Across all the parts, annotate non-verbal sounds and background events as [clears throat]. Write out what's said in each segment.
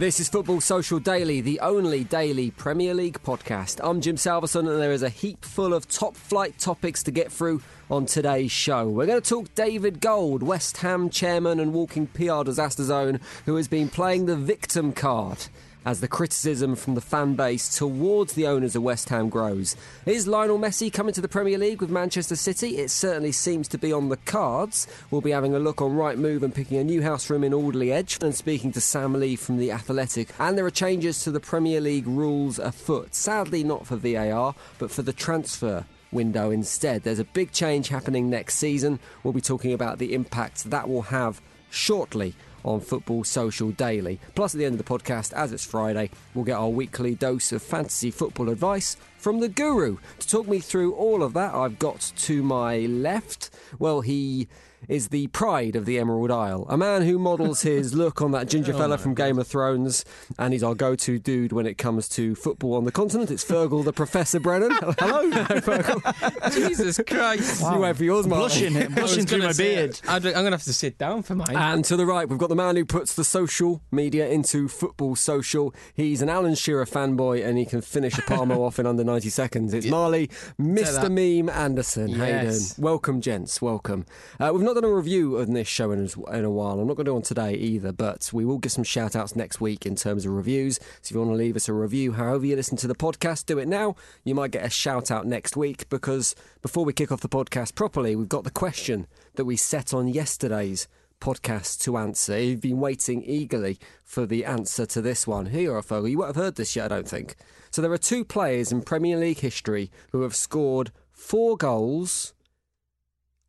This is Football Social Daily, the only daily Premier League podcast. I'm Jim Salverson, and there is a heap full of top flight topics to get through on today's show. We're going to talk David Gold, West Ham chairman and walking PR disaster zone, who has been playing the victim card as the criticism from the fan base towards the owners of West Ham grows. Is Lionel Messi coming to the Premier League with Manchester City? It certainly seems to be on the cards. We'll be having a look on Rightmove and picking a new house room in Alderley Edge and speaking to Sam Lee from the Athletic. And there are changes to the Premier League rules afoot. Sadly, not for VAR, but for the transfer window instead. There's a big change happening next season. We'll be talking about the impact that will have shortly on Football Social Daily. Plus, at the end of the podcast, as it's Friday, we'll get our weekly dose of fantasy football advice from the guru. To talk me through all of that, I've got to my left, well, he is the pride of the Emerald Isle. A man who models his [laughs] look on that ginger fella from Game of Thrones, and he's our go to dude when it comes to football on the continent. It's Fergal the Professor Brennan. [laughs] Hello, Fergal. Jesus Christ. You went for yours, Mark. Blushing, [laughs] I was blushing through gonna my say- beard. I'd- I'm going to have to sit down for mine. And to the right, we've got the man who puts the social media into football social. He's an Alan Shearer fanboy and he can finish a Palmo off in under 90 seconds. It's Marley, Mr. Meme Anderson. How you doing? Yes. Welcome, gents. Welcome. Uh, we've not done a review of this show in, in a while. I'm not going to do one today either, but we will give some shout outs next week in terms of reviews. So if you want to leave us a review, however you listen to the podcast, do it now. You might get a shout out next week because before we kick off the podcast properly, we've got the question that we set on yesterday's podcast to answer. You've been waiting eagerly for the answer to this one. Here Fergal. You won't have heard this yet, I don't think. So there are two players in Premier League history who have scored four goals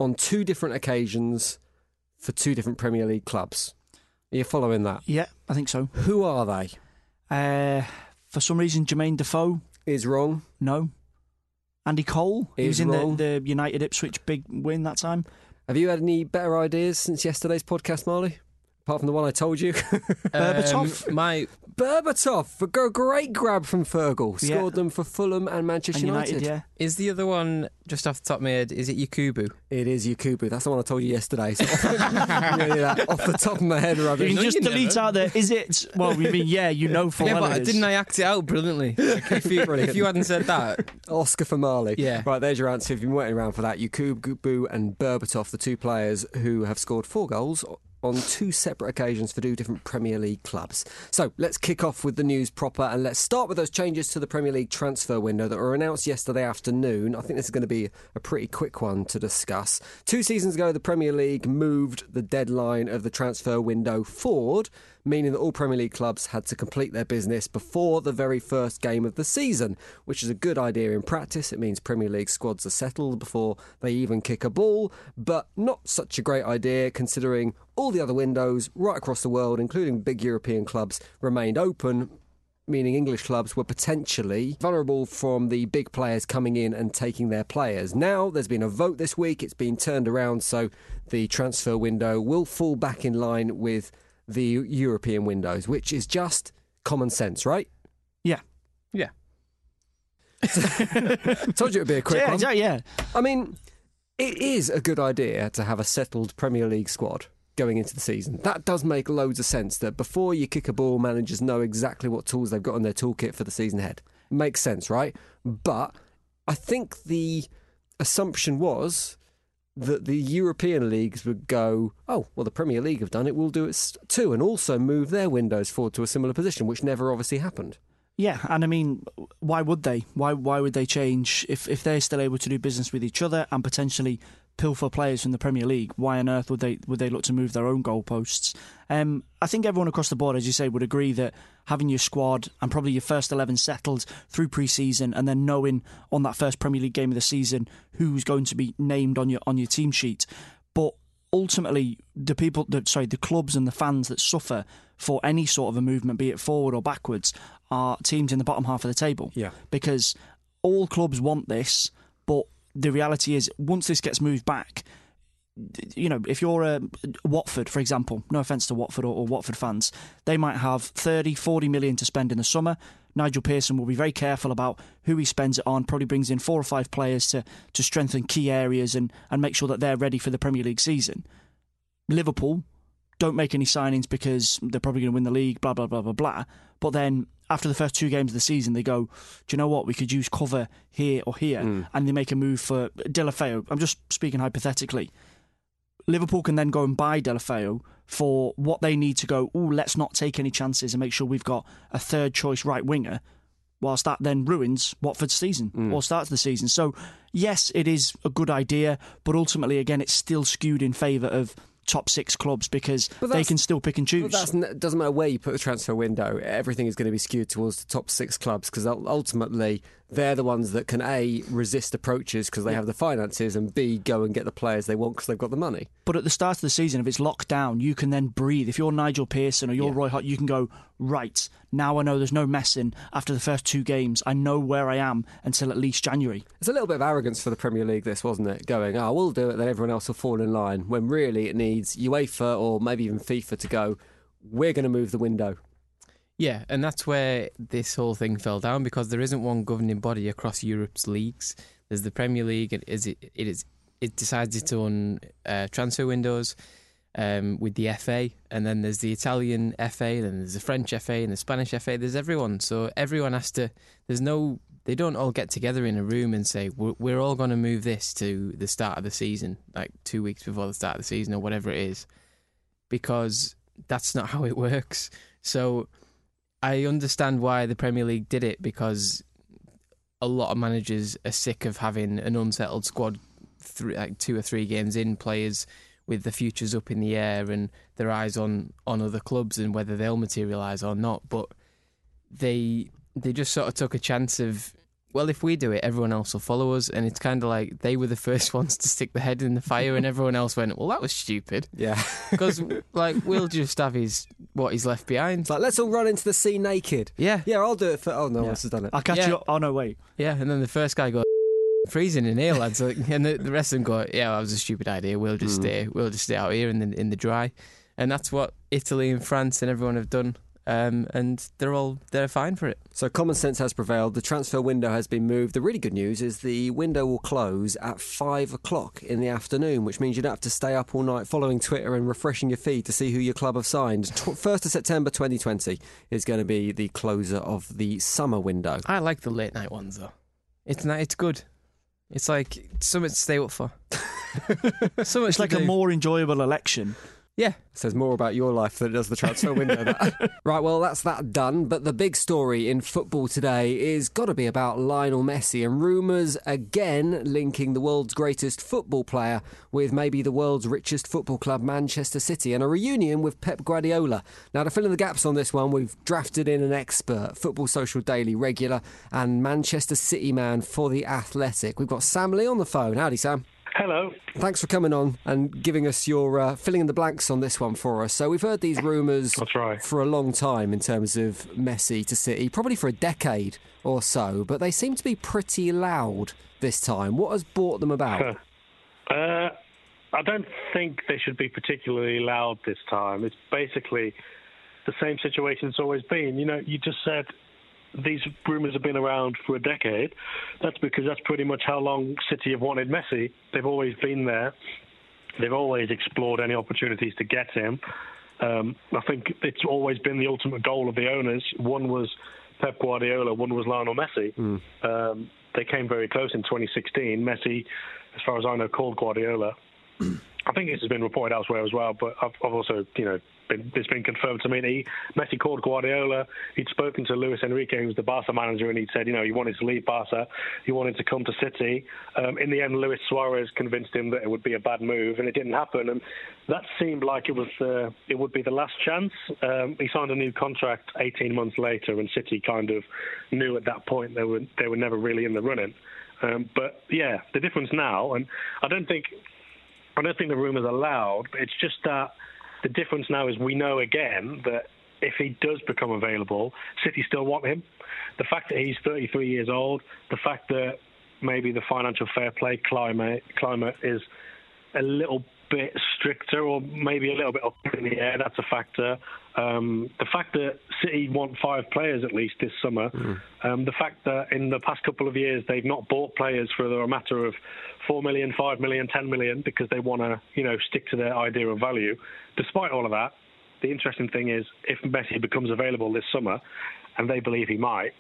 on two different occasions for two different Premier League clubs. Are you following that? Yeah, I think so. Who are they? Uh, for some reason, Jermaine Defoe, Is wrong. no. Andy Cole, he Is was in the, the United Ipswich big win that time. Have you had any better ideas since yesterday's podcast, Marley? Apart from the one I told you. [laughs] Berbatov? Um, my Berbatov, a great grab from Fergal. Scored Yeah. them for Fulham and Manchester And United, yeah. is the other one just off the top of my head? Is it Yakubu? It is Yakubu. That's the one I told you yesterday. So [laughs] yeah, yeah, off the top of my head, You rubbish. can No, just you delete never. out the. Is it? Well, we mean yeah, you know for yeah, well but it is. didn't I act it out brilliantly? Like, [laughs] if, you, if you hadn't said that, Oscar for Marley. Yeah. Right, there's your answer. If you've been waiting around for that, Yakubu and Berbatov, the two players who have scored four goals on two separate occasions for two different Premier League clubs. So let's kick off with the news proper and let's start with those changes to the Premier League transfer window that were announced yesterday afternoon. I think this is going to be a pretty quick one to discuss. Two seasons ago, the Premier League moved the deadline of the transfer window forward, meaning that all Premier League clubs had to complete their business before the very first game of the season, which is a good idea in practice. It means Premier League squads are settled before they even kick a ball, but not such a great idea considering all the other windows right across the world, including big European clubs, remained open meaning English clubs, were potentially vulnerable from the big players coming in and taking their players. Now there's been a vote this week, it's been turned around, so the transfer window will fall back in line with the European windows, which is just common sense, right? Yeah. Yeah. [laughs] Told you it'd be a quick yeah, one. yeah, yeah. I mean, it is a good idea to have a settled Premier League squad going into the season. That does make loads of sense that before you kick a ball, managers know exactly what tools they've got in their toolkit for the season ahead. Makes sense, right? But I think the assumption was that the European leagues would go, oh, well, the Premier League have done it, we'll do it too, and also move their windows forward to a similar position, which never obviously happened. Yeah, and I mean, why would they? Why why would they change if if they're still able to do business with each other and potentially pilfer players from the Premier League? Why on earth would they would they look to move their own goalposts? Um, I think everyone across the board, as you say, would agree that having your squad and probably your first eleven settled through pre-season and then knowing on that first Premier League game of the season who's going to be named on your on your team sheet, but ultimately the people that sorry the clubs and the fans that suffer for any sort of a movement be it forward or backwards are teams in the bottom half of the table Yeah. because all clubs want this but the reality is once this gets moved back you know, if you're a Watford, for example, no offence to Watford or, or, Watford fans, they might have 30, 40 million to spend in the summer. Nigel Pearson will be very careful about who he spends it on, probably brings in four or five players to, to strengthen key areas and, and make sure that they're ready for the Premier League season. Liverpool don't make any signings because they're probably going to win the league, blah, blah, blah, blah, blah. But then after the first two games of the season, they go, do you know what? We could use cover here or here. Mm. And they make a move for Deulofeu. I'm just speaking hypothetically. Liverpool can then go and buy Deulofeu for what they need to go, oh, let's not take any chances and make sure we've got a third choice right winger, whilst that then ruins Watford's season mm. or starts the season. So, yes, it is a good idea, but ultimately, again, it's still skewed in favour of top six clubs because they can still pick and choose. That doesn't matter where you put the transfer window. Everything is going to be skewed towards the top six clubs because ultimately they're the ones that can a resist approaches because they have the finances and b go and get the players they want because they've got the money. But at the start of the season, if it's locked down, you can then breathe. If you're Nigel Pearson or you're yeah. Roy Hart, you can go right now. I know there's no messing after the first two games. I know where I am until at least January. It's a little bit of arrogance for the Premier League, this wasn't it? Going, oh, we'll do it, then everyone else will fall in line. When really it needs UEFA or maybe even FIFA to go. We're going to move the window. Yeah, and that's where this whole thing fell down because there isn't one governing body across Europe's leagues. There's the Premier League, and is it, it is it decides its own uh, transfer windows um, with the FA, and then there's the Italian FA, then there's the French FA and the Spanish FA. There's everyone, so everyone has to. There's no. They don't all get together in a room and say we're, we're all going to move this to the start of the season, like two weeks before the start of the season or whatever it is, because that's not how it works. So I understand why the Premier League did it because a lot of managers are sick of having an unsettled squad, th- like two or three games in, players with the futures up in the air and their eyes on on other clubs and whether they'll materialise or not. But they they just sort of took a chance of well, if we do it, everyone else will follow us. And it's kind of like they were the first [laughs] ones to stick the head in the fire, and everyone else went, well, that was stupid. Yeah. [laughs] Because, like, we'll just have his, what he's left behind. It's like, let's all run into the sea naked. Yeah. Yeah, I'll do it for, oh, no yeah. one else has done it. I'll catch yeah. you. Oh, no, wait. Yeah, and then the first guy goes, [laughs] freezing in here, lads. and the, the rest of them go, yeah, that was a stupid idea. We'll just mm. stay, we'll just stay out here in the, in the dry. And that's what Italy and France and everyone have done um, and they're all they're fine for it. So common sense has prevailed. The transfer window has been moved. The really good news is the window will close at five o'clock in the afternoon, which means you don't have to stay up all night following Twitter and refreshing your feed to see who your club have signed. First of September 2020 is going to be the closer of the summer window. I like the late night ones though. It's not. It's good. It's like something to stay up for. [laughs] so much it's like do. a more enjoyable election yeah. Says more about your life than it does the transfer window. [laughs] right, well, that's that done. But the big story in football today is got to be about Lionel Messi and rumours again linking the world's greatest football player with maybe the world's richest football club, Manchester City, and a reunion with Pep Guardiola. Now, to fill in the gaps on this one, we've drafted in an expert, Football Social Daily regular, and Manchester City man for The Athletic. We've got Sam Lee on the phone. Howdy, Sam. Hello. Thanks for coming on and giving us your uh, filling in the blanks on this one for us. So we've heard these rumours right. for a long time in terms of Messi to City, probably for a decade or so, but they seem to be pretty loud this time. What has brought them about? [laughs] Uh, I don't think they should be particularly loud this time. It's basically the same situation it's always been. You know, you just said these rumours have been around for a decade. That's because that's pretty much how long City have wanted Messi. They've always been there. They've always explored any opportunities to get him. Um, I think it's always been the ultimate goal of the owners. One was Pep Guardiola, one was Lionel Messi. Mm. Um, they came very close in 2016. Messi, as far as I know, called Guardiola. [clears throat] I think this has been reported elsewhere as well, but I've, I've also, you know, been, it's been confirmed to me that he, Messi called Guardiola. He'd spoken to Luis Enrique, who was the Barca manager, and he'd said, you know, he wanted to leave Barca, he wanted to come to City. Um, in the end, Luis Suarez convinced him that it would be a bad move, and it didn't happen. And that seemed like it was uh, it would be the last chance. Um, he signed a new contract 18 months later, and City kind of knew at that point they were they were never really in the running. Um, but yeah, the difference now, and I don't think I don't think the rumours are loud, but it's just that the difference now is we know again that if he does become available, City still want him. The fact that he's 33 years old, the fact that maybe the financial fair play climate climate is a little bit stricter or maybe a little bit up in the air. That's a factor. Um, the fact that City want five players at least this summer. Um, the fact that in the past couple of years they've not bought players for a matter of four million, five million, ten million because they want to, you know, stick to their idea of value. Despite all of that, the interesting thing is if Messi becomes available this summer, and they believe he might,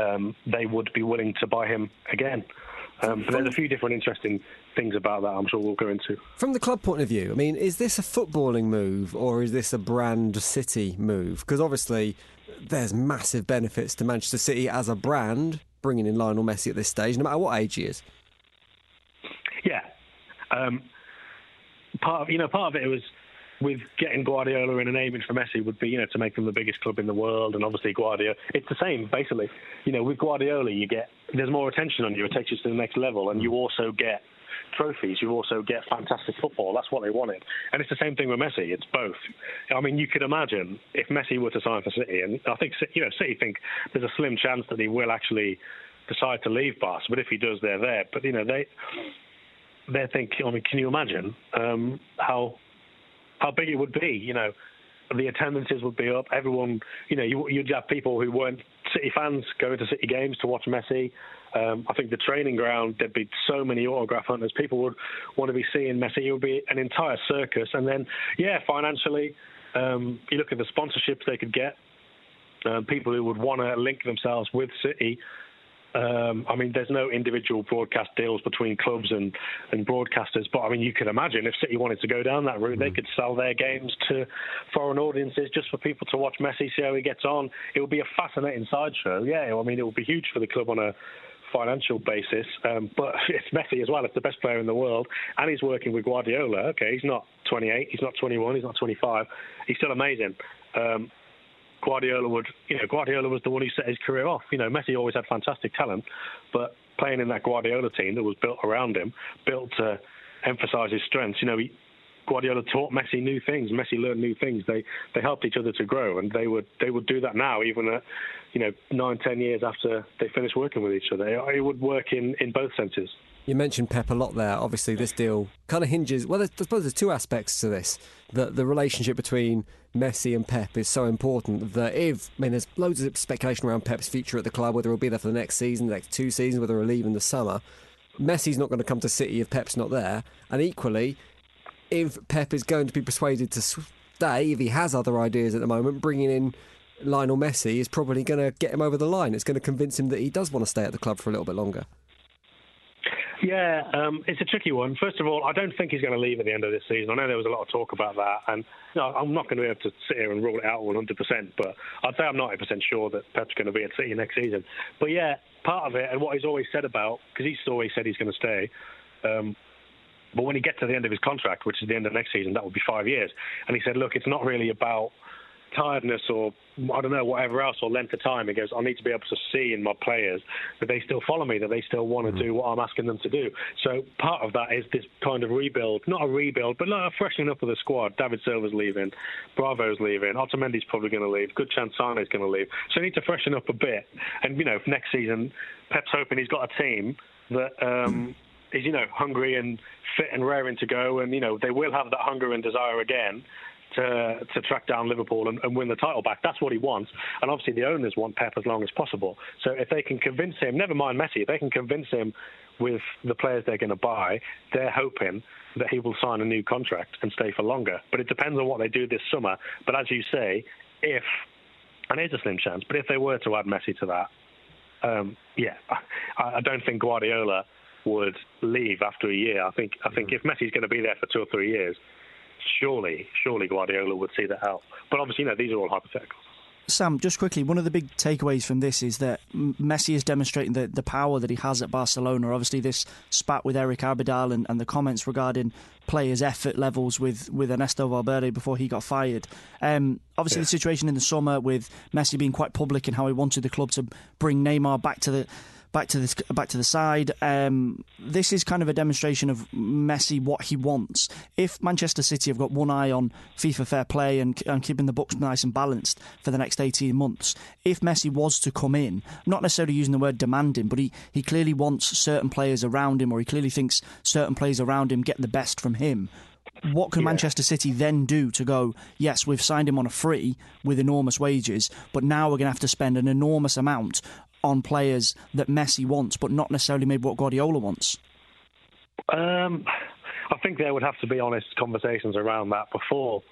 um, they would be willing to buy him again. Um, but there's a few different interesting things about that. I'm sure we'll go into. From the club point of view, I mean, is this a footballing move or is this a brand City move? Because obviously, there's massive benefits to Manchester City as a brand, bringing in Lionel Messi at this stage, no matter what age he is. Yeah. Um, part of you know part of it was with getting Guardiola in and aiming for Messi would be you know to make them the biggest club in the world and obviously Guardiola it's the same basically. You know with Guardiola you get there's more attention on you it takes you to the next level and you also get trophies you also get fantastic football that's what they wanted. And it's the same thing with Messi it's both. I mean you could imagine if Messi were to sign for City and I think you know City think there's a slim chance that he will actually decide to leave Barca but if he does they're there. But you know they they're thinking. I mean, can you imagine um, how how big it would be? You know, the attendances would be up. Everyone, you know, you, you'd have people who weren't City fans going to City games to watch Messi. Um, I think the training ground, there'd be so many autograph hunters. People would want to be seeing Messi. It would be an entire circus. And then, yeah, financially, um, you look at the sponsorships they could get. Um, people who would want to link themselves with City. Um, I mean, there's no individual broadcast deals between clubs and, and broadcasters, but I mean, you could imagine if City wanted to go down that route, they could sell their games to foreign audiences just for people to watch Messi, see how he gets on. It would be a fascinating sideshow. Yeah, I mean, it would be huge for the club on a financial basis, um, but [laughs] it's Messi as well. It's the best player in the world, and he's working with Guardiola. Okay, he's not 28, he's not 21, he's not 25. He's still amazing. Um, Guardiola would, you know, Guardiola was the one who set his career off. You know, Messi always had fantastic talent, but playing in that Guardiola team that was built around him, built to emphasise his strengths. You know, he, Guardiola taught Messi new things. Messi learned new things. They they helped each other to grow, and they would they would do that now, even at you know nine ten years after they finished working with each other. It, would work in in both senses. You mentioned Pep a lot there. Obviously, this deal kind of hinges. Well, I suppose there's two aspects to this. The the relationship between Messi and Pep is so important that if I mean, there's loads of speculation around Pep's future at the club, whether he'll be there for the next season, the next two seasons, whether he'll leave in the summer. Messi's not going to come to City if Pep's not there, and equally, if Pep is going to be persuaded to stay, if he has other ideas at the moment, bringing in Lionel Messi is probably going to get him over the line. It's going to convince him that he does want to stay at the club for a little bit longer. Yeah, um, it's a tricky one. First of all, I don't think he's going to leave at the end of this season. I know there was a lot of talk about that, and you know, I'm not going to be able to sit here and rule it out 100%, but I'd say I'm 90% sure that Pep's going to be at City next season. But yeah, part of it, and what he's always said about, because he's always said he's going to stay, um, but when he gets to the end of his contract, which is the end of next season, that would be five years. And he said, look, it's not really about tiredness or I don't know whatever else or length of time. He goes, I need to be able to see in my players that they still follow me, that they still want to mm-hmm. do what I'm asking them to do. So part of that is this kind of rebuild, not a rebuild, but like a freshening up of the squad. David Silva's leaving, Bravo's leaving, Otamendi's probably going to leave, good chance Sane's going to leave. So they need to freshen up a bit. And you know, next season, Pep's hoping he's got a team that. Um, is you know hungry and fit and raring to go, and you know they will have that hunger and desire again to to track down Liverpool and, and, win the title back. That's what he wants, and obviously the owners want Pep as long as possible. So if they can convince him, never mind Messi, if they can convince him with the players they're going to buy, they're hoping that he will sign a new contract and stay for longer. But it depends on what they do this summer. But as you say, if and it's a slim chance, but if they were to add Messi to that, um, yeah, I, I don't think Guardiola would leave after a year. I think I think if Messi's going to be there for two or three years, surely, surely Guardiola would see that out. But obviously, you know, these are all hypotheticals. Sam, just quickly, one of the big takeaways from this is that Messi is demonstrating the, the power that he has at Barcelona. Obviously, this spat with Eric Abidal and, and the comments regarding players' effort levels with, with Ernesto Valverde before he got fired. Um, obviously, yeah. the situation in the summer with Messi being quite public and how he wanted the club to bring Neymar back to the back to the back to the side. Um, this is kind of a demonstration of Messi what he wants. If Manchester City have got one eye on FIFA fair play and, and keeping the books nice and balanced for the next eighteen months, if Messi was to come in, not necessarily using the word demanding, but he, he clearly wants certain players around him, or he clearly thinks certain players around him get the best from him what can yeah. Manchester City then do to go, yes, we've signed him on a free with enormous wages, but now we're going to have to spend an enormous amount on players that Messi wants, but not necessarily maybe what Guardiola wants? Um, I think there would have to be honest conversations around that before.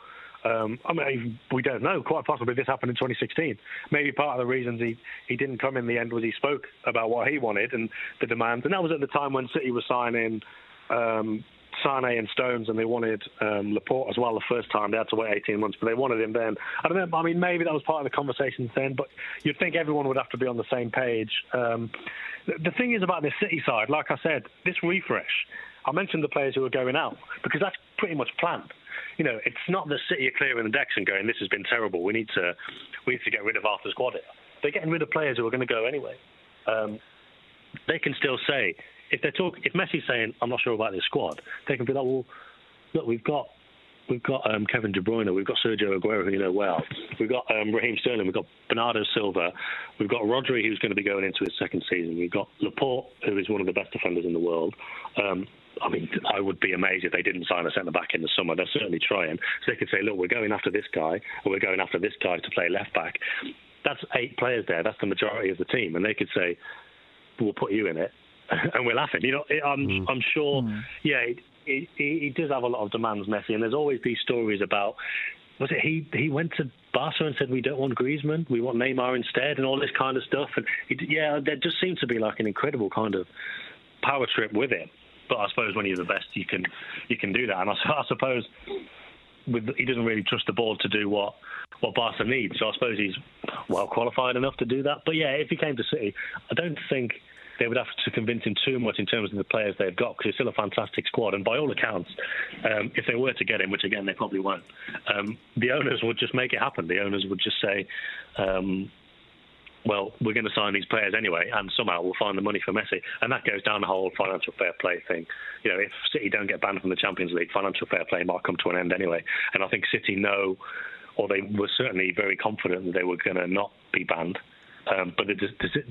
Um, I mean, we don't know. Quite possibly this happened in 2016. Maybe part of the reasons he, he didn't come in the end was he spoke about what he wanted and the demands. And that was at the time when City was signing um, Sane and Stones, and they wanted um, Laporte as well the first time. They had to wait 18 months, but they wanted him then. I don't know. I mean, maybe that was part of the conversation then, but you'd think everyone would have to be on the same page. Um, the, thing is about the City side, like I said, this refresh. I mentioned the players who are going out because that's pretty much planned. You know, it's not the City are clearing the decks and going, "This has been terrible. We need to, we need to get rid of the squad." They're getting rid of players who are going to go anyway. Um, they can still say if they're talking, if Messi's saying, "I'm not sure about this squad," they can be like, "Well, look, we've got." We've got um, Kevin De Bruyne, we've got Sergio Aguero, who you know well. We've got um, Raheem Sterling, we've got Bernardo Silva, we've got Rodri, who's going to be going into his second season. We've got Laporte, who is one of the best defenders in the world. Um, I mean, I would be amazed if they didn't sign a centre back in the summer. They're certainly trying. So they could say, look, we're going after this guy, or we're going after this guy to play left back. That's eight players there. That's the majority of the team. And they could say, we'll put you in it. [laughs] and we're laughing. You know, I'm mm. I'm sure. Mm. Yeah, he, he does have a lot of demands, Messi, and there's always these stories about. Was it he? He went to Barca and said we don't want Griezmann, we want Neymar instead, and all this kind of stuff. And he, yeah, there just seems to be like an incredible kind of power trip with it. But I suppose when you're the best, you can you can do that. And I, [laughs] I suppose with, he doesn't really trust the ball to do what what Barca needs. So I suppose he's well qualified enough to do that. But yeah, if he came to City, I don't think they would have to convince him too much in terms of the players they've got because it's still a fantastic squad. And by all accounts, um, if they were to get him, which again they probably won't, um, the owners would just make it happen. The owners would just say. Um, well, we're going to sign these players anyway, and somehow we'll find the money for Messi. And that goes down the whole financial fair play thing. You know, if City don't get banned from the Champions League, financial fair play might come to an end anyway. And I think City know, or they were certainly very confident that they were going to not be banned. Um, but the,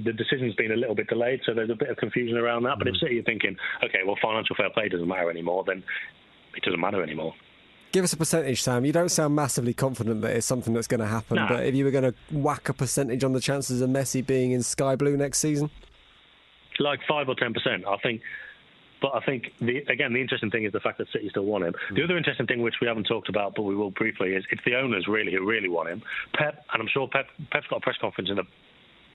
the decision's been a little bit delayed, so there's a bit of confusion around that. But if mm. City are thinking, okay, well, financial fair play doesn't matter anymore, then it doesn't matter anymore. Give us a percentage, Sam. You don't sound massively confident that it's something that's going to happen, no. but if you were going to whack a percentage on the chances of Messi being in Sky Blue next season? Like 5 or 10%. I think but I think the, again, the interesting thing is the fact that City still want him. Mm. The other interesting thing, which we haven't talked about, but we will briefly, is it's the owners really who really want him. Pep, and I'm sure Pep, Pep's got a press conference in the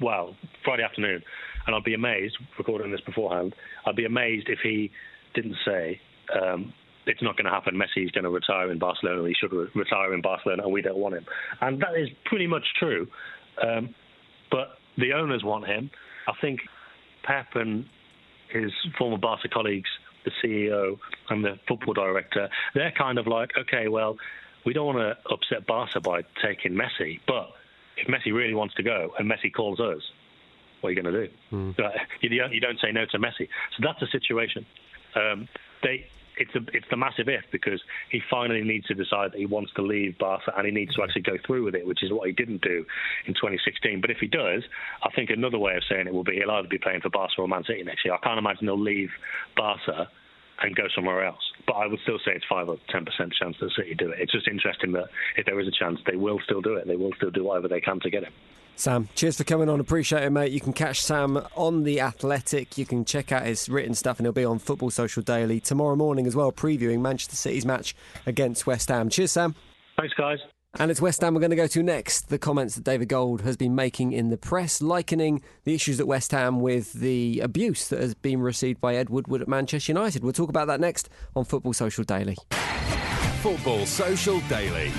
well, Friday afternoon, and I'd be amazed, recording this beforehand, I'd be amazed if he didn't say, um, it's not going to happen. Messi's going to retire in Barcelona. He should re- retire in Barcelona, and we don't want him. And that is pretty much true. Um, but the owners want him. I think Pep and his former Barca colleagues, the CEO and the football director, they're kind of like, okay, well, we don't want to upset Barca by taking Messi, but if Messi really wants to go and Messi calls us, what are you going to do? Uh, You, don't, you don't say no to Messi. So that's the situation. Um, they, it's a, it's the massive if because he finally needs to decide that he wants to leave Barca and he needs to actually go through with it, which is what he didn't do in 2016. But if he does, I think another way of saying it will be he'll either be playing for Barca or Man City next year. I can't imagine he'll leave Barca and go somewhere else. But I would still say it's five or ten percent chance that City do it. It's just interesting that if there is a chance, they will still do it. They will still do whatever they can to get it. Sam, cheers for coming on. Appreciate it, mate. You can catch Sam on The Athletic. You can check out his written stuff, and he'll be on Football Social Daily tomorrow morning as well, previewing Manchester City's match against West Ham. Cheers, Sam. Thanks, guys. And it's West Ham we're going to go to next. The comments that David Gold has been making in the press, likening the issues at West Ham with the abuse that has been received by Ed Woodward at Manchester United. We'll talk about that next on Football Social Daily. Football Social Daily.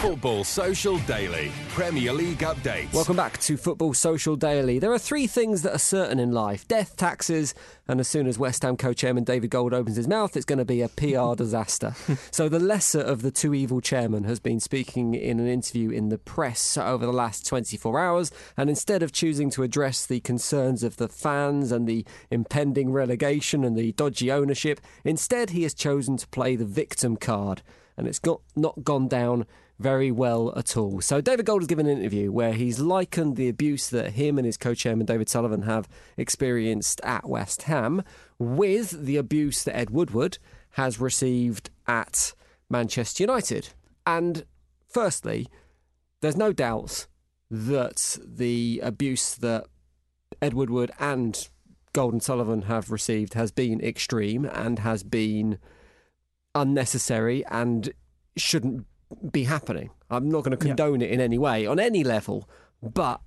Football Social Daily. Premier League updates. Welcome back to Football Social Daily. There are three things that are certain in life death, taxes, and as soon as West Ham co chairman David Gold opens his mouth, it's going to be a PR disaster. [laughs] so, the lesser of the two evil chairmen has been speaking in an interview in the press over the last 24 hours, and instead of choosing to address the concerns of the fans and the impending relegation and the dodgy ownership, instead he has chosen to play the victim card. And it's got not gone down very well at all. So David Gold has given an interview where he's likened the abuse that him and his co-chairman David Sullivan have experienced at West Ham with the abuse that Ed Woodward has received at Manchester United. And firstly, there's no doubt that the abuse that Ed Woodward and Golden Sullivan have received has been extreme and has been unnecessary and shouldn't be happening. I'm not going to condone it in any way on any level, but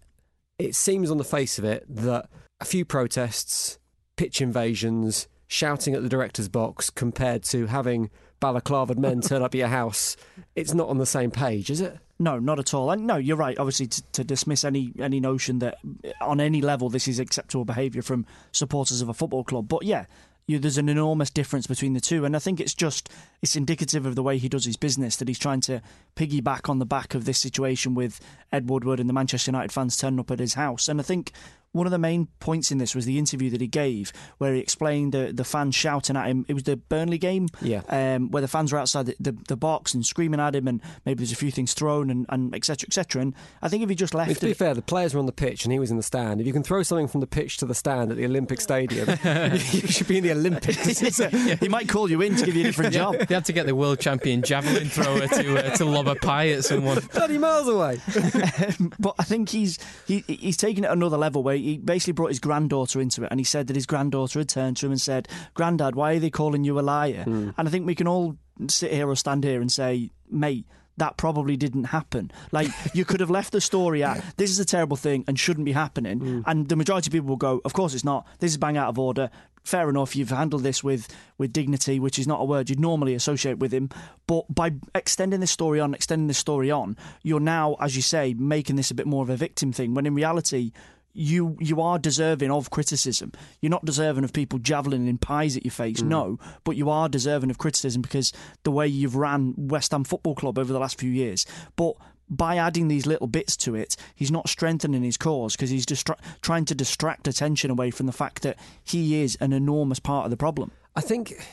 it seems on the face of it that a few protests, pitch invasions, shouting at the director's box compared to having balaclavaed men [laughs] turn up at your house, it's not on the same page, is it? No, not at all. And no, you're right. Obviously, to, to dismiss any any notion that on any level this is acceptable behaviour from supporters of a football club. But yeah, you, there's an enormous difference between the two, and I think it's just it's indicative of the way he does his business that he's trying to piggyback on the back of this situation with Ed Woodward and the Manchester United fans turning up at his house. And I think one of the main points in this was the interview that he gave, where he explained the the fans shouting at him. It was the Burnley game, Yeah. um, where the fans were outside the, the, the box and screaming at him, and maybe there's a few things thrown and and etc etc. And I think if he just I mean, left to be it, fair, the players were on the pitch and he was in the stand. If you can throw something from the pitch to the stand at the Olympic Stadium, [laughs] you should be in the Olympics. [laughs] he might call you in to give you a different job. They had to get the world champion javelin thrower to uh, to lob a pie at someone. 30 miles away. [laughs] but I think he's he, he's taken it another level where he basically brought his granddaughter into it, and he said that his granddaughter had turned to him and said, "Granddad, why are they calling you a liar?" Hmm. And I think we can all sit here or stand here and say, "Mate." That probably didn't happen. Like [laughs] you could have left the story at this is a terrible thing and shouldn't be happening, hmm. and the majority of people will go, "Of course it's not. This is bang out of order." Fair enough. You've handled this with with dignity, which is not a word you'd normally associate with him. But by extending this story on, extending this story on, you're now, as you say, making this a bit more of a victim thing. When in reality, you you are deserving of criticism. You're not deserving of people javelining pies at your face, no, but you are deserving of criticism because the way you've ran West Ham Football Club over the last few years. But by adding these little bits to it, he's not strengthening his cause because he's distra- trying to distract attention away from the fact that he is an enormous part of the problem. I think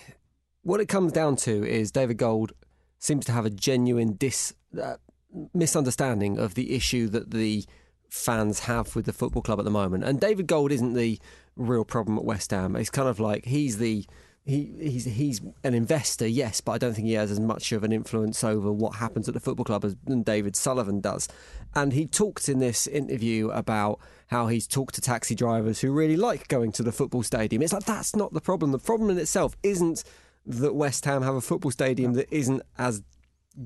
what it comes down to is David Gold seems to have a genuine dis, uh, misunderstanding of the issue that the fans have with the football club at the moment. And David Gold isn't the real problem at West Ham. It's kind of like he's the he, he's he's an investor, yes, but I don't think he has as much of an influence over what happens at the football club as David Sullivan does. And he talked in this interview about how he's talked to taxi drivers who really like going to the football stadium. It's like that's not the problem. The problem in itself isn't that West Ham have a football stadium that isn't as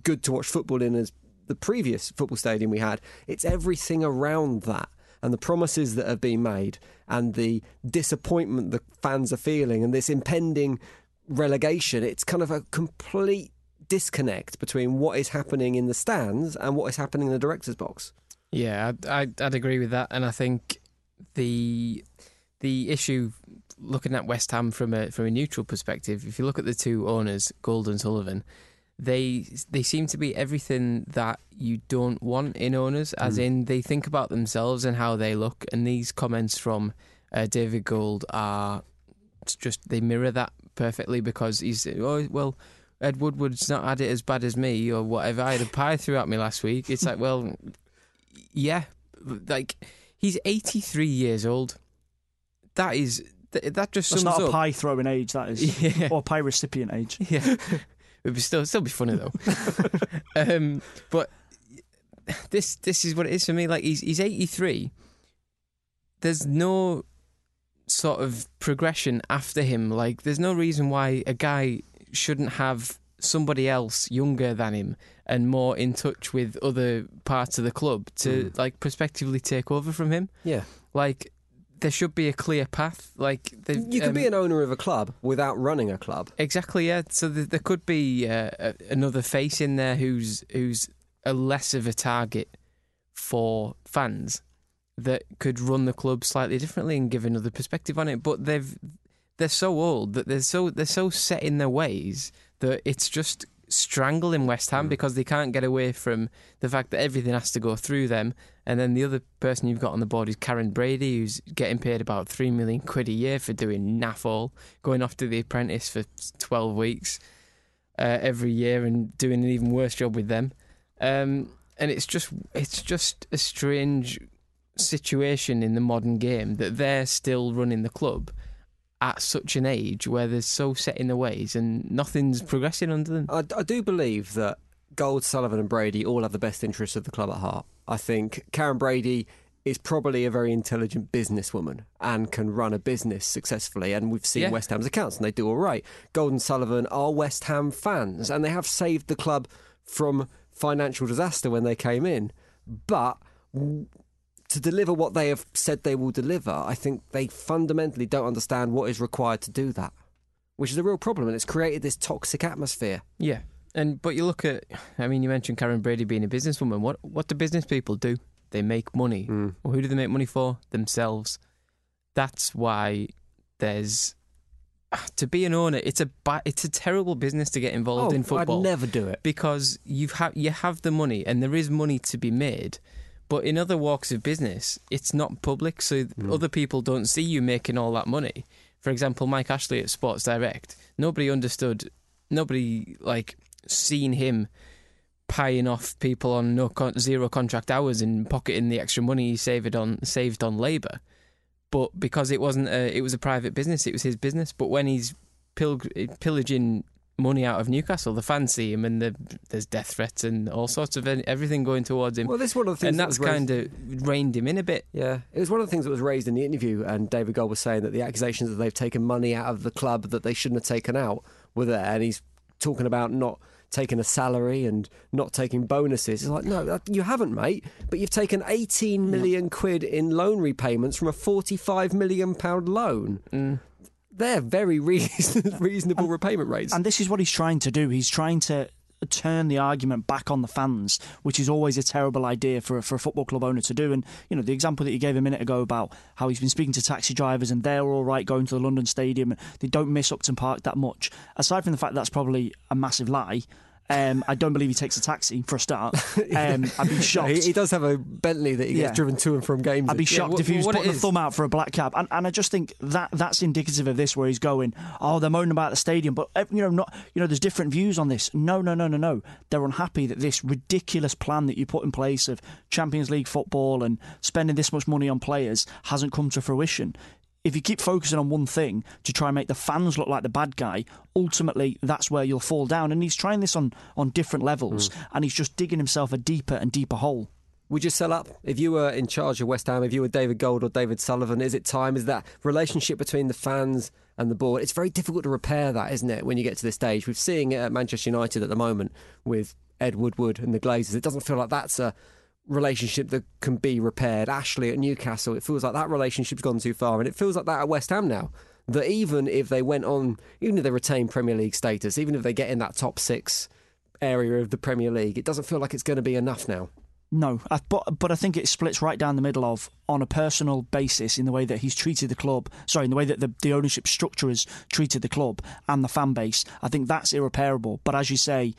good to watch football in as the previous football stadium we had. It's everything around that and the promises that have been made and the disappointment the fans are feeling and this impending relegation. It's kind of a complete disconnect between what is happening in the stands and what is happening in the director's box. Yeah, I'd, I'd, agree with that, and I think the the issue looking at West Ham from a from a neutral perspective, if you look at the two owners, Gold and Sullivan, they they seem to be everything that you don't want in owners, as Mm. in they think about themselves and how they look. And these comments from uh, David Gold are just they mirror that perfectly because he's oh well. Ed Woodward's not had it as bad as me, or whatever. I had a pie at me last week. It's like, [laughs] well, yeah, like he's 83 years old. That is that just That's sums not a pie throwing age, that is. [laughs] Yeah. Or pie recipient age. Yeah, [laughs] it'd be still still be funny though. [laughs] um, but this this is what it is for me. Like he's he's 83. There's no sort of progression after him. Like there's no reason why a guy shouldn't have somebody else younger than him and more in touch with other parts of the club to like prospectively take over from him. Yeah. Like there should be a clear path. Like You could um, be an owner of a club without running a club. Exactly, yeah. So th- there could be uh, a- another face in there who's who's a less of a target for fans that could run the club slightly differently and give another perspective on it. But they've they're so old that they're so they're so set in their ways that it's just strangling West Ham because they can't get away from the fact that everything has to go through them. And then the other person you've got on the board is Karren Brady, who's getting paid about three million quid a year for doing naff all, going off to the apprentice for twelve weeks uh, every year and doing an even worse job with them. Um, and it's just it's just a strange situation in the modern game that they're still running the club at such an age where they're so set in their ways and nothing's progressing under them. I, I do believe that Gold, Sullivan, and Brady all have the best interests of the club at heart. I think Karren Brady is probably a very intelligent businesswoman and can run a business successfully. And we've seen Yeah. West Ham's accounts and they do all right. Gold and Sullivan are West Ham fans and they have saved the club from financial disaster when they came in. But to deliver what they have said they will deliver, I think they fundamentally don't understand what is required to do that, which is a real problem. And it's created this toxic atmosphere. Yeah. And but you look at I mean you mentioned Karren Brady being a businesswoman. What what do business people do? They make money. Hmm. Well, who do they make money for? Themselves. That's why there's to be an owner. It's a ba- it's a terrible business to get involved Oh, in football. I'd never do it. because you have you have the money and there is money to be made. But in other walks of business, it's not public, so hmm. other people don't see you making all that money. For example, Mike Ashley at Sports Direct, nobody understood, nobody like seen him paying off people on no con- zero contract hours and pocketing the extra money he saved on saved on labour. But because it wasn't, a, it was a private business. It was his business. But when he's pilg- pillaging money out of Newcastle, the fans see him, and the, there's death threats and all sorts of everything going towards him. Well, this is one of the things and that that's raised- kind of reined him in a bit. Yeah, it was one of the things that was raised in the interview, and David Gold was saying that the accusations that they've taken money out of the club that they shouldn't have taken out were there, and he's talking about not taking a salary and not taking bonuses. It's like, no, you haven't, mate. But you've taken 18 million quid in loan repayments from a 45 million pound loan. Mm. They're very reason- [laughs] reasonable repayment rates. And this is what he's trying to do. He's trying to turn the argument back on the fans, which is always a terrible idea for a, for a football club owner to do. And you know the example that you gave a minute ago about how he's been speaking to taxi drivers and they're all right going to the London Stadium and they don't miss Upton Park that much. Aside from the fact that's probably a massive lie. Um, I don't believe he takes a taxi for a start. [laughs] Um, I'd be [laughs] shocked. he, he does have a Bentley that he gets Yeah. driven to and from games. I'd be shocked wh- if he was putting a thumb out for a black cab, and, and I just think that that's indicative of this, where he's going. Oh, they're moaning about the stadium, but eh, you know, not you know, there's different views on this. No, no, no, no, no. They're unhappy that this ridiculous plan that you put in place of Champions League football and spending this much money on players hasn't come to fruition. If you keep focusing on one thing to try and make the fans look like the bad guy, ultimately that's where you'll fall down. And he's trying this on on different levels, mm. and he's just digging himself a deeper and deeper hole. Would you sell up if you were in charge of West Ham? If you were David Gold or David Sullivan, is it time? Is that relationship between the fans and the board? It's very difficult to repair that, isn't it? When you get to this stage, we're seeing it at Manchester United at the moment with Ed Woodward and the Glazers. It doesn't feel like that's a relationship that can be repaired. Ashley at Newcastle, it feels like that relationship's gone too far, and it feels like that at West Ham now. That even if they went on, even if they retain Premier League status, even if they get in that top six area of the Premier League, it doesn't feel like it's going to be enough now. No, I, but but I think it splits right down the middle of on a personal basis in the way that he's treated the club. Sorry, in the way that the, the ownership structure has treated the club and the fan base. I think that's irreparable. But as you say,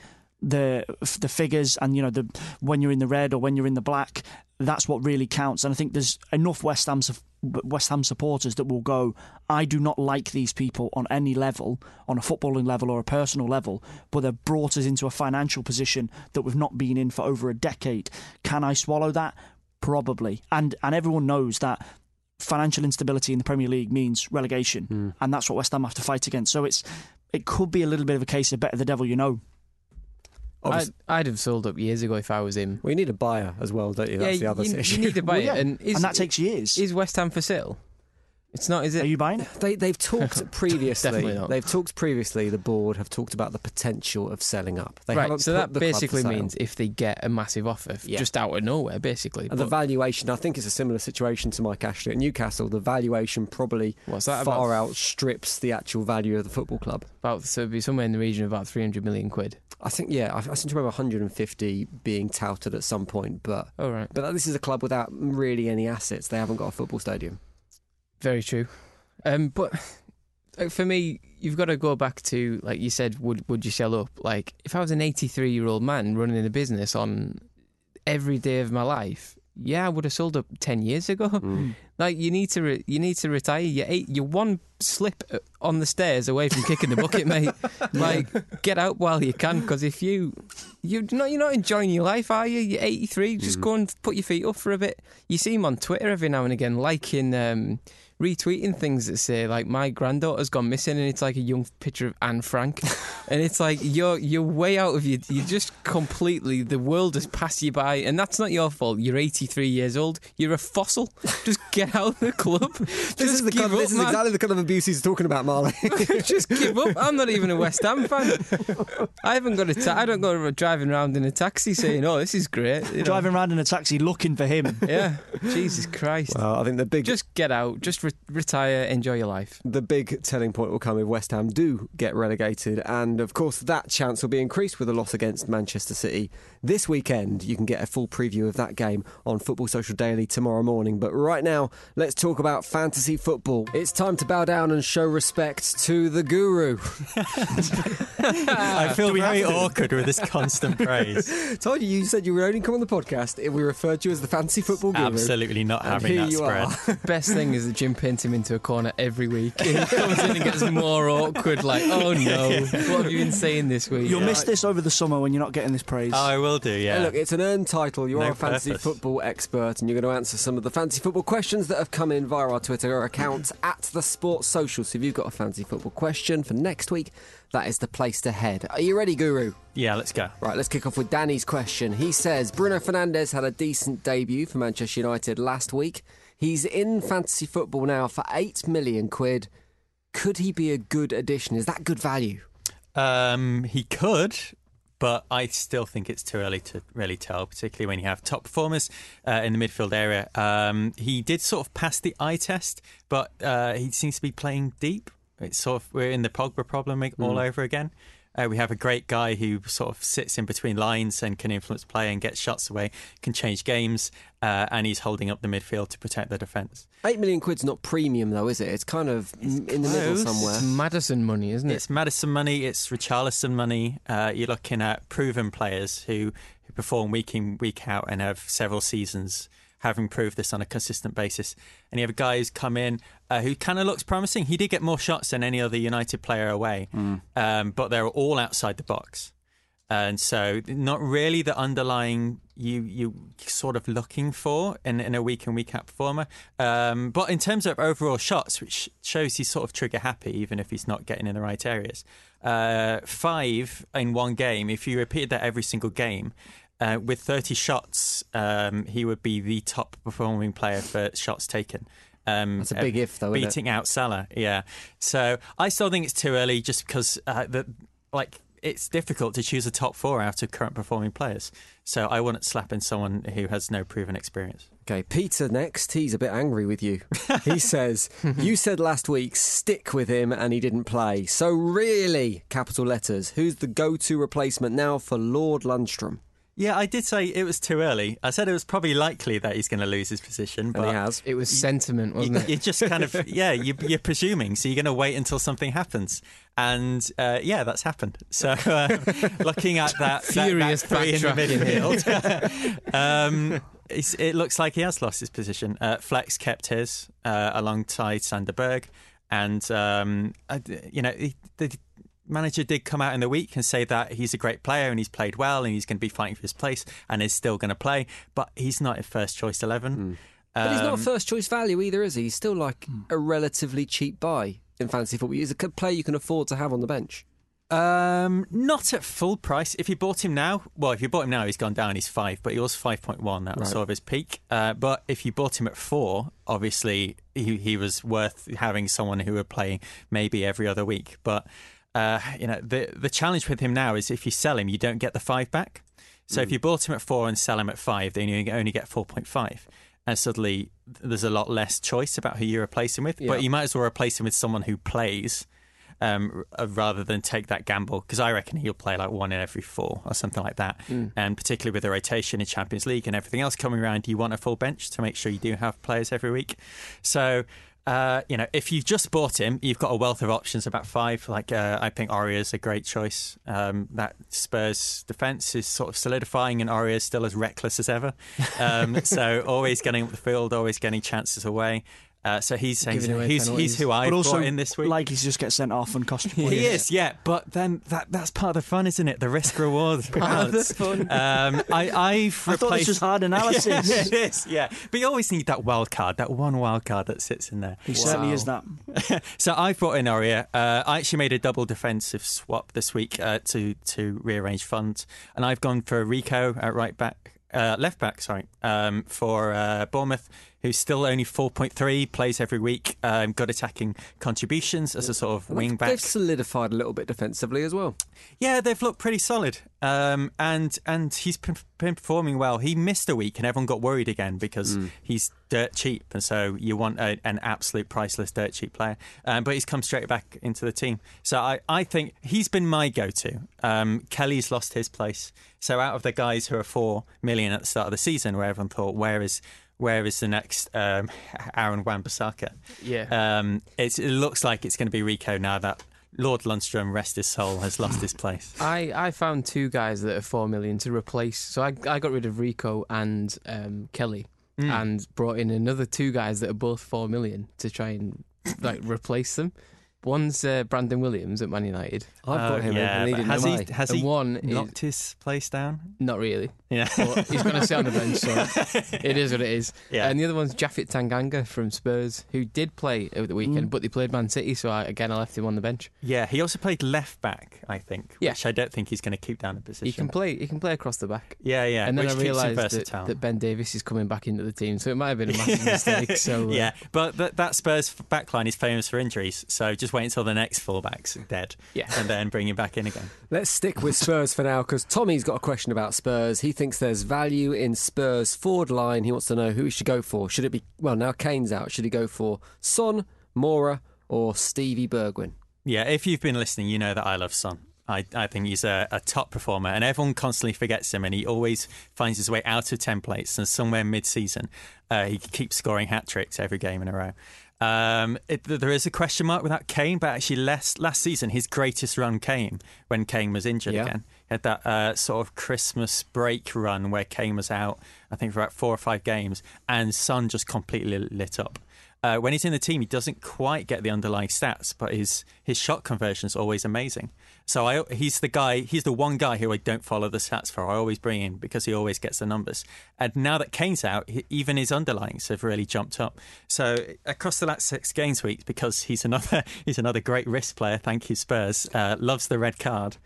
the the figures and you know the when you're in the red or when you're in the black, that's what really counts. And I think there's enough West Ham West Ham supporters that will go, I do not like these people on any level, on a footballing level or a personal level, but they've brought us into a financial position that we've not been in for over a decade. Can I swallow that? Probably. And and everyone knows that financial instability in the Premier League means relegation, mm. and that's what West Ham have to fight against. So it's it could be a little bit of a case of better the devil you know. I'd, I'd, have sold up years ago if I was him. Well, you need a buyer as well, don't you? That's yeah, the other you, issue. You need to buy well, yeah. and, is, and, that takes years. Is West Ham for sale? It's not, is it? Are you buying it? They, they've talked [laughs] previously. Definitely not. They've talked previously. The board have talked about the potential of selling up. They right. So that basically means if they get a massive offer, yeah. just out of nowhere, basically. And the valuation, I think, is a similar situation to Mike Ashley at Newcastle. The valuation probably What's that far about? outstrips the actual value of the football club. About so it'd be somewhere in the region of about three hundred million quid. I think yeah, I, I seem to remember 150 being touted at some point, but oh right. But this is a club without really any assets. They haven't got a football stadium. Very true. Um, but for me, you've got to go back to like you said. Would would you sell up? Like if I was an 83 year old man running a business on every day of my life, yeah, I would have sold up 10 years ago. Mm. [laughs] Like you need to re- you need to retire. You're eight, you're one slip uh, on the stairs away from kicking the bucket, mate. [laughs] Like get out while you can, because if you you not you're not enjoying your life, are you? You're 83. Just mm. go and put your feet up for a bit. You see him on Twitter every now and again, liking. Um, retweeting things that say like my granddaughter's gone missing and it's like a young picture of Anne Frank. [laughs] And it's like you're you're way out of your you're just completely the world has passed you by and that's not your fault. You're 83 years old. You're a fossil. [laughs] Just get out of the club. This is the kind of, this is exactly the kind of abuse he's talking about Marley. [laughs] Just give up. I'm not even a West Ham fan. I haven't got a ta- I don't go driving around in a taxi saying oh this is great you know. driving around in a taxi looking for him. Yeah. Jesus Christ. Well I think the big just get out. Just re- retire, enjoy your life. The big telling point will come if West Ham do get relegated, and of course that chance will be increased with a loss against Manchester City this weekend. You can get a full preview of that game on Football Social Daily tomorrow morning. But right now, let's talk about fantasy football. It's time to bow down and show respect to the guru. [laughs] I feel very awkward with this constant [laughs] praise. Told you, you said you would only come on the podcast if we referred to you as the fantasy football guru. Absolutely not having that spread. Best thing is that Jim pins him into a corner every week. [laughs] He comes in and gets more awkward, like, oh no, what have you been saying this week? You'll miss this over the summer when you're not getting this praise. Oh, I will do, yeah. Hey, look, it's an earned title. You no are a fantasy purpose. football expert, and you're going to answer some of the fantasy football questions that have come in via our Twitter account [laughs] at the Sports Social. So if you've got a fantasy football question for next week, that is the place to head. Are you ready, Guru? Yeah, let's go. Right, let's kick off with Danny's question. He says Bruno Fernandes had a decent debut for Manchester United last week. He's in fantasy football now for 8 million quid. Could he be a good addition? Is that good value? Um, he could, but I still think it's too early to really tell, particularly when you have top performers uh, in the midfield area. Um, he did sort of pass the eye test, but uh, he seems to be playing deep. It's sort of we're in the Pogba problem all mm. over again. Uh, we have a great guy who sort of sits in between lines and can influence play and get shots away, can change games, uh, and he's holding up the midfield to protect the defence. Eight million quid's not premium though, is it? It's kind of it's in the middle somewhere. It's Maddison money, isn't it? It's Maddison money. It's Richarlison money. Uh, you're looking at proven players who, who perform week in week out and have several seasons having proved this on a consistent basis. And you have a guy who's come in uh, who kind of looks promising. He did get more shots than any other United player away, mm. um, but they're all outside the box. And so, not really the underlying you you sort of looking for in, in a week in week out performer. Um, but in terms of overall shots, which shows he's sort of trigger happy, even if he's not getting in the right areas. Uh, five in one game. If you repeated that every single game, uh, with 30 shots, um, he would be the top performing player for shots taken. Um, That's a big uh, if, though. Beating out Salah, yeah. So I still think it's too early, just because uh, the like it's difficult to choose a top four out of current performing players. So I wouldn't slap in someone who has no proven experience. Okay, Peter next. He's a bit angry with you. he [laughs] says, You said last week, stick with him, and he didn't play. So, really, capital letters, who's the go to replacement now for Lord Lundstram? Yeah, I did say it was too early. I said it was probably likely that he's going to lose his position, but he has. It was sentiment, wasn't you, it? You're just kind of [laughs] yeah, you, you're presuming, so you're going to wait until something happens, and uh, yeah, that's happened. So uh, [laughs] looking at that, Furious that, that three in the midfield, [laughs] um, it's, it looks like he has lost his position. Uh, Flex kept his uh, alongside Sander Berge, and um, I- you know he, the manager did come out in the week and say that he's a great player and he's played well and he's going to be fighting for his place and is still going to play, but he's not a first choice eleven. But he's not Um, first choice value either, is he? He's still like a relatively cheap buy in fantasy football. He's a good player you can afford to have on the bench. Um, not at full price. If you bought him now, well, if you bought him now, he's gone down. He's five, but he was five point one. That was Right. sort of his peak. Uh, but if you bought him at four, obviously he he was worth having someone who would play maybe every other week. But uh, you know, the the challenge with him now is if you sell him, you don't get the five back. So if you bought him at four and sell him at five, then you only get four point five. And suddenly, there's a lot less choice about who you replace him with. Yeah. But you might as well replace him with someone who plays um, rather than take that gamble because I reckon he'll play like one in every four or something like that. And particularly with the rotation in Champions League and everything else coming around, you want a full bench to make sure you do have players every week. So. Uh, you know, if you've just bought him, you've got a wealth of options. About five, like uh, I think Aurier's a great choice. Um, that Spurs defense is sort of solidifying, and Aria is still as reckless as ever. Um, [laughs] so always getting up the field, always getting chances away. Uh, so he's Giving away he's, he's who I but also brought in this week. likely to just get sent off and cost you He is, yeah, but then that that's part of the fun, isn't it? The risk reward [laughs] Part of the fun. Um, I, I've I thought this was hard analysis. [laughs] Yeah, it is, yeah. But you always need that wild card, that one wild card that sits in there. He certainly is that. [laughs] So I brought in Aurier. Uh, I actually made a double defensive swap this week uh, to to rearrange funds, and I've gone for Rico at right back, uh, left back, sorry, um, for uh, Bournemouth, who's still only four point three, plays every week, um, good attacking contributions as a sort of wing back. They've solidified a little bit defensively as well. Yeah, they've looked pretty solid, um, and and he's been, been performing well. He missed a week, and everyone got worried again because he's dirt cheap, and so you want a, an absolute priceless dirt cheap player. Um, but he's come straight back into the team, so I, I think he's been my go-to. Um, Kelly's lost his place, so out of the guys who are four million at the start of the season, where everyone thought, where is where is the next um, [laughs] Aaron Wan-Bissaka? Yeah. Um, it's, it looks like it's going to be Rico now that Lord Lundstram, rest his soul, has lost his place. [laughs] I, I found two guys that are four million to replace. So I I got rid of Rico and um, Kelly, Mm. and brought in another two guys that are both four million to try and like replace them. One's uh, Brandon Williams at Man United. I've got Oh, him yeah, in. he but didn't has he has And he one is- knocked his place down? Not really. Yeah, But he's going to sit on the bench, so [laughs] it is what it is. Yeah. And the other one's Japhet Tanganga from Spurs, who did play over the weekend, Mm. but they played Man City, so I, again I left him on the bench. yeah. He also played left back, I think, Yeah. which I don't think he's going to keep down a position. He can play. He can play across the back. Yeah, yeah. and then which I keeps him realised that, versatile. that Ben Davies is coming back into the team, so it might have been a massive [laughs] mistake. So uh, yeah, but that, that Spurs backline is famous for injuries, so just wait until the next fullback's dead, Yeah. and then bring him back in again. [laughs] Let's stick with Spurs for now because Tommy's got a question about Spurs. He thinks there's value in Spurs forward line. He wants to know who he should go for. Should it be well now Kane's out? Should he go for Son, Moura, or Stevie Bergwijn? Yeah, if you've been listening, you know that I love Son. I, I think he's a, a top performer, and everyone constantly forgets him, and he always finds his way out of templates. And somewhere mid-season, uh, he keeps scoring hat tricks every game in a row. Um, it, there is a question mark without Kane, but actually, last last season his greatest run came when Kane was injured Yeah. again. He had that uh, sort of Christmas break run where Kane was out, I think for about four or five games, and Son just completely lit up. Uh, when he's in the team, he doesn't quite get the underlying stats, but his his shot conversion is always amazing. So I, he's the guy, he's the one guy who I don't follow the stats for. I always bring in because he always gets the numbers. And now that Kane's out, he, even his underlyings have really jumped up. So across the last six games weeks, because he's another [laughs] he's another great risk player. Thank you Spurs. Uh, loves the red card.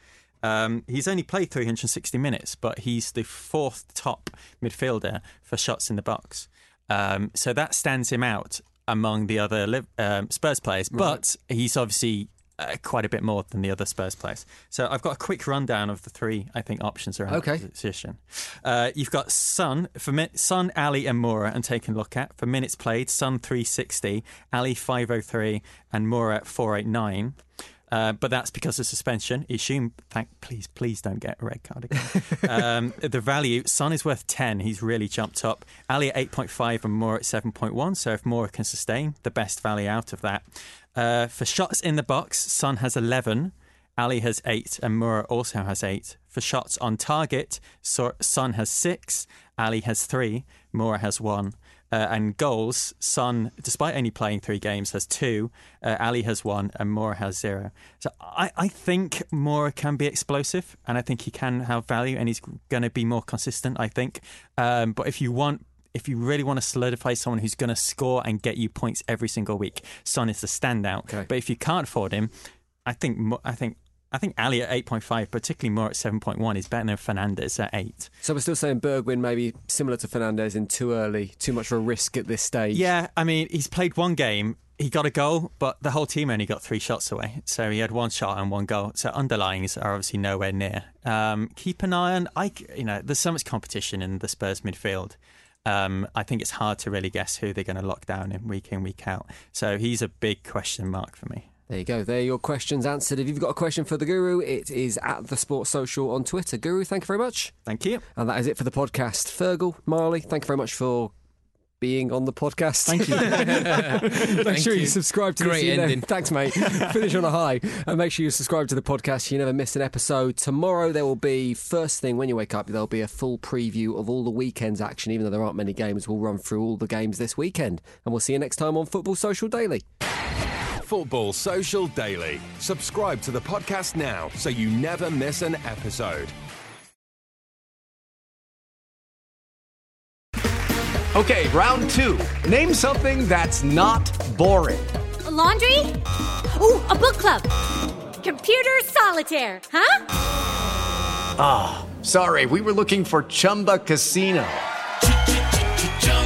Um, he's only played 360 minutes, but he's the fourth top midfielder for shots in the box. Um, so that stands him out among the other um, Spurs players. But he's obviously uh, quite a bit more than the other Spurs players. So I've got a quick rundown of the three, I think, options around Okay. the position. Uh, you've got Son for min- Son, Alli, and Moura, and taking a look at for minutes played. Son 360, Alli 503, and Moura 489. Uh, but that's because of suspension. Assume, thank, please, please don't get a red card again. [laughs] um, the value, Son is worth 10. He's really jumped up. Alli at 8.5 and Moura at 7.1. So if Moura can sustain, the best value out of that. Uh, for shots in the box, Son has 11. Alli has 8 and Moura also has 8. For shots on target, Son has 6. Alli has 3. Moura has 1. Uh, and goals, Son, despite only playing three games, has two. Uh, Alli has one, and Moura has zero. So I, I think Moura can be explosive, and I think he can have value, and he's going to be more consistent. I think. Um, but if you want if you really want to solidify someone who's going to score and get you points every single week, Son is the standout. Okay. But if you can't afford him, I think I think I think Alli at 8.5, particularly Moura at 7.1, is better than Fernandes at 8. So we're still saying Bergwijn maybe similar to Fernandes in too early, too much of a risk at this stage. Yeah, I mean, he's played one game, he got a goal, but the whole team only got three shots away. So he had one shot and one goal. So underlyings are obviously nowhere near. Um, keep an eye on, I, you know, there's so much competition in the Spurs midfield. Um, I think it's hard to really guess who they're going to lock down in week in, week out. So he's a big question mark for me. There you go. There are your questions answered. If you've got a question for the Guru, it is at the Sports Social on Twitter. Guru, thank you very much. Thank you. And that is it for the podcast. Fergal, Marley, thank you very much for being on the podcast. Thank you. [laughs] [laughs] make Thank sure you. you. subscribe to Great this. know- ending. Thanks, mate. [laughs] Finish on a high. And make sure you subscribe to the podcast. so You never miss an episode. Tomorrow there will be first thing when you wake up. There'll be a full preview of all the weekend's action. Even though there aren't many games, we'll run through all the games this weekend. And we'll see you next time on Football Social Daily. Football Social Daily. Subscribe to the podcast now so you never miss an episode. Okay, round two. Name something that's not boring. A laundry? Ooh, a book club. Computer solitaire, huh? Ah, sorry, we were looking for Chumba Casino.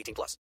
18 plus.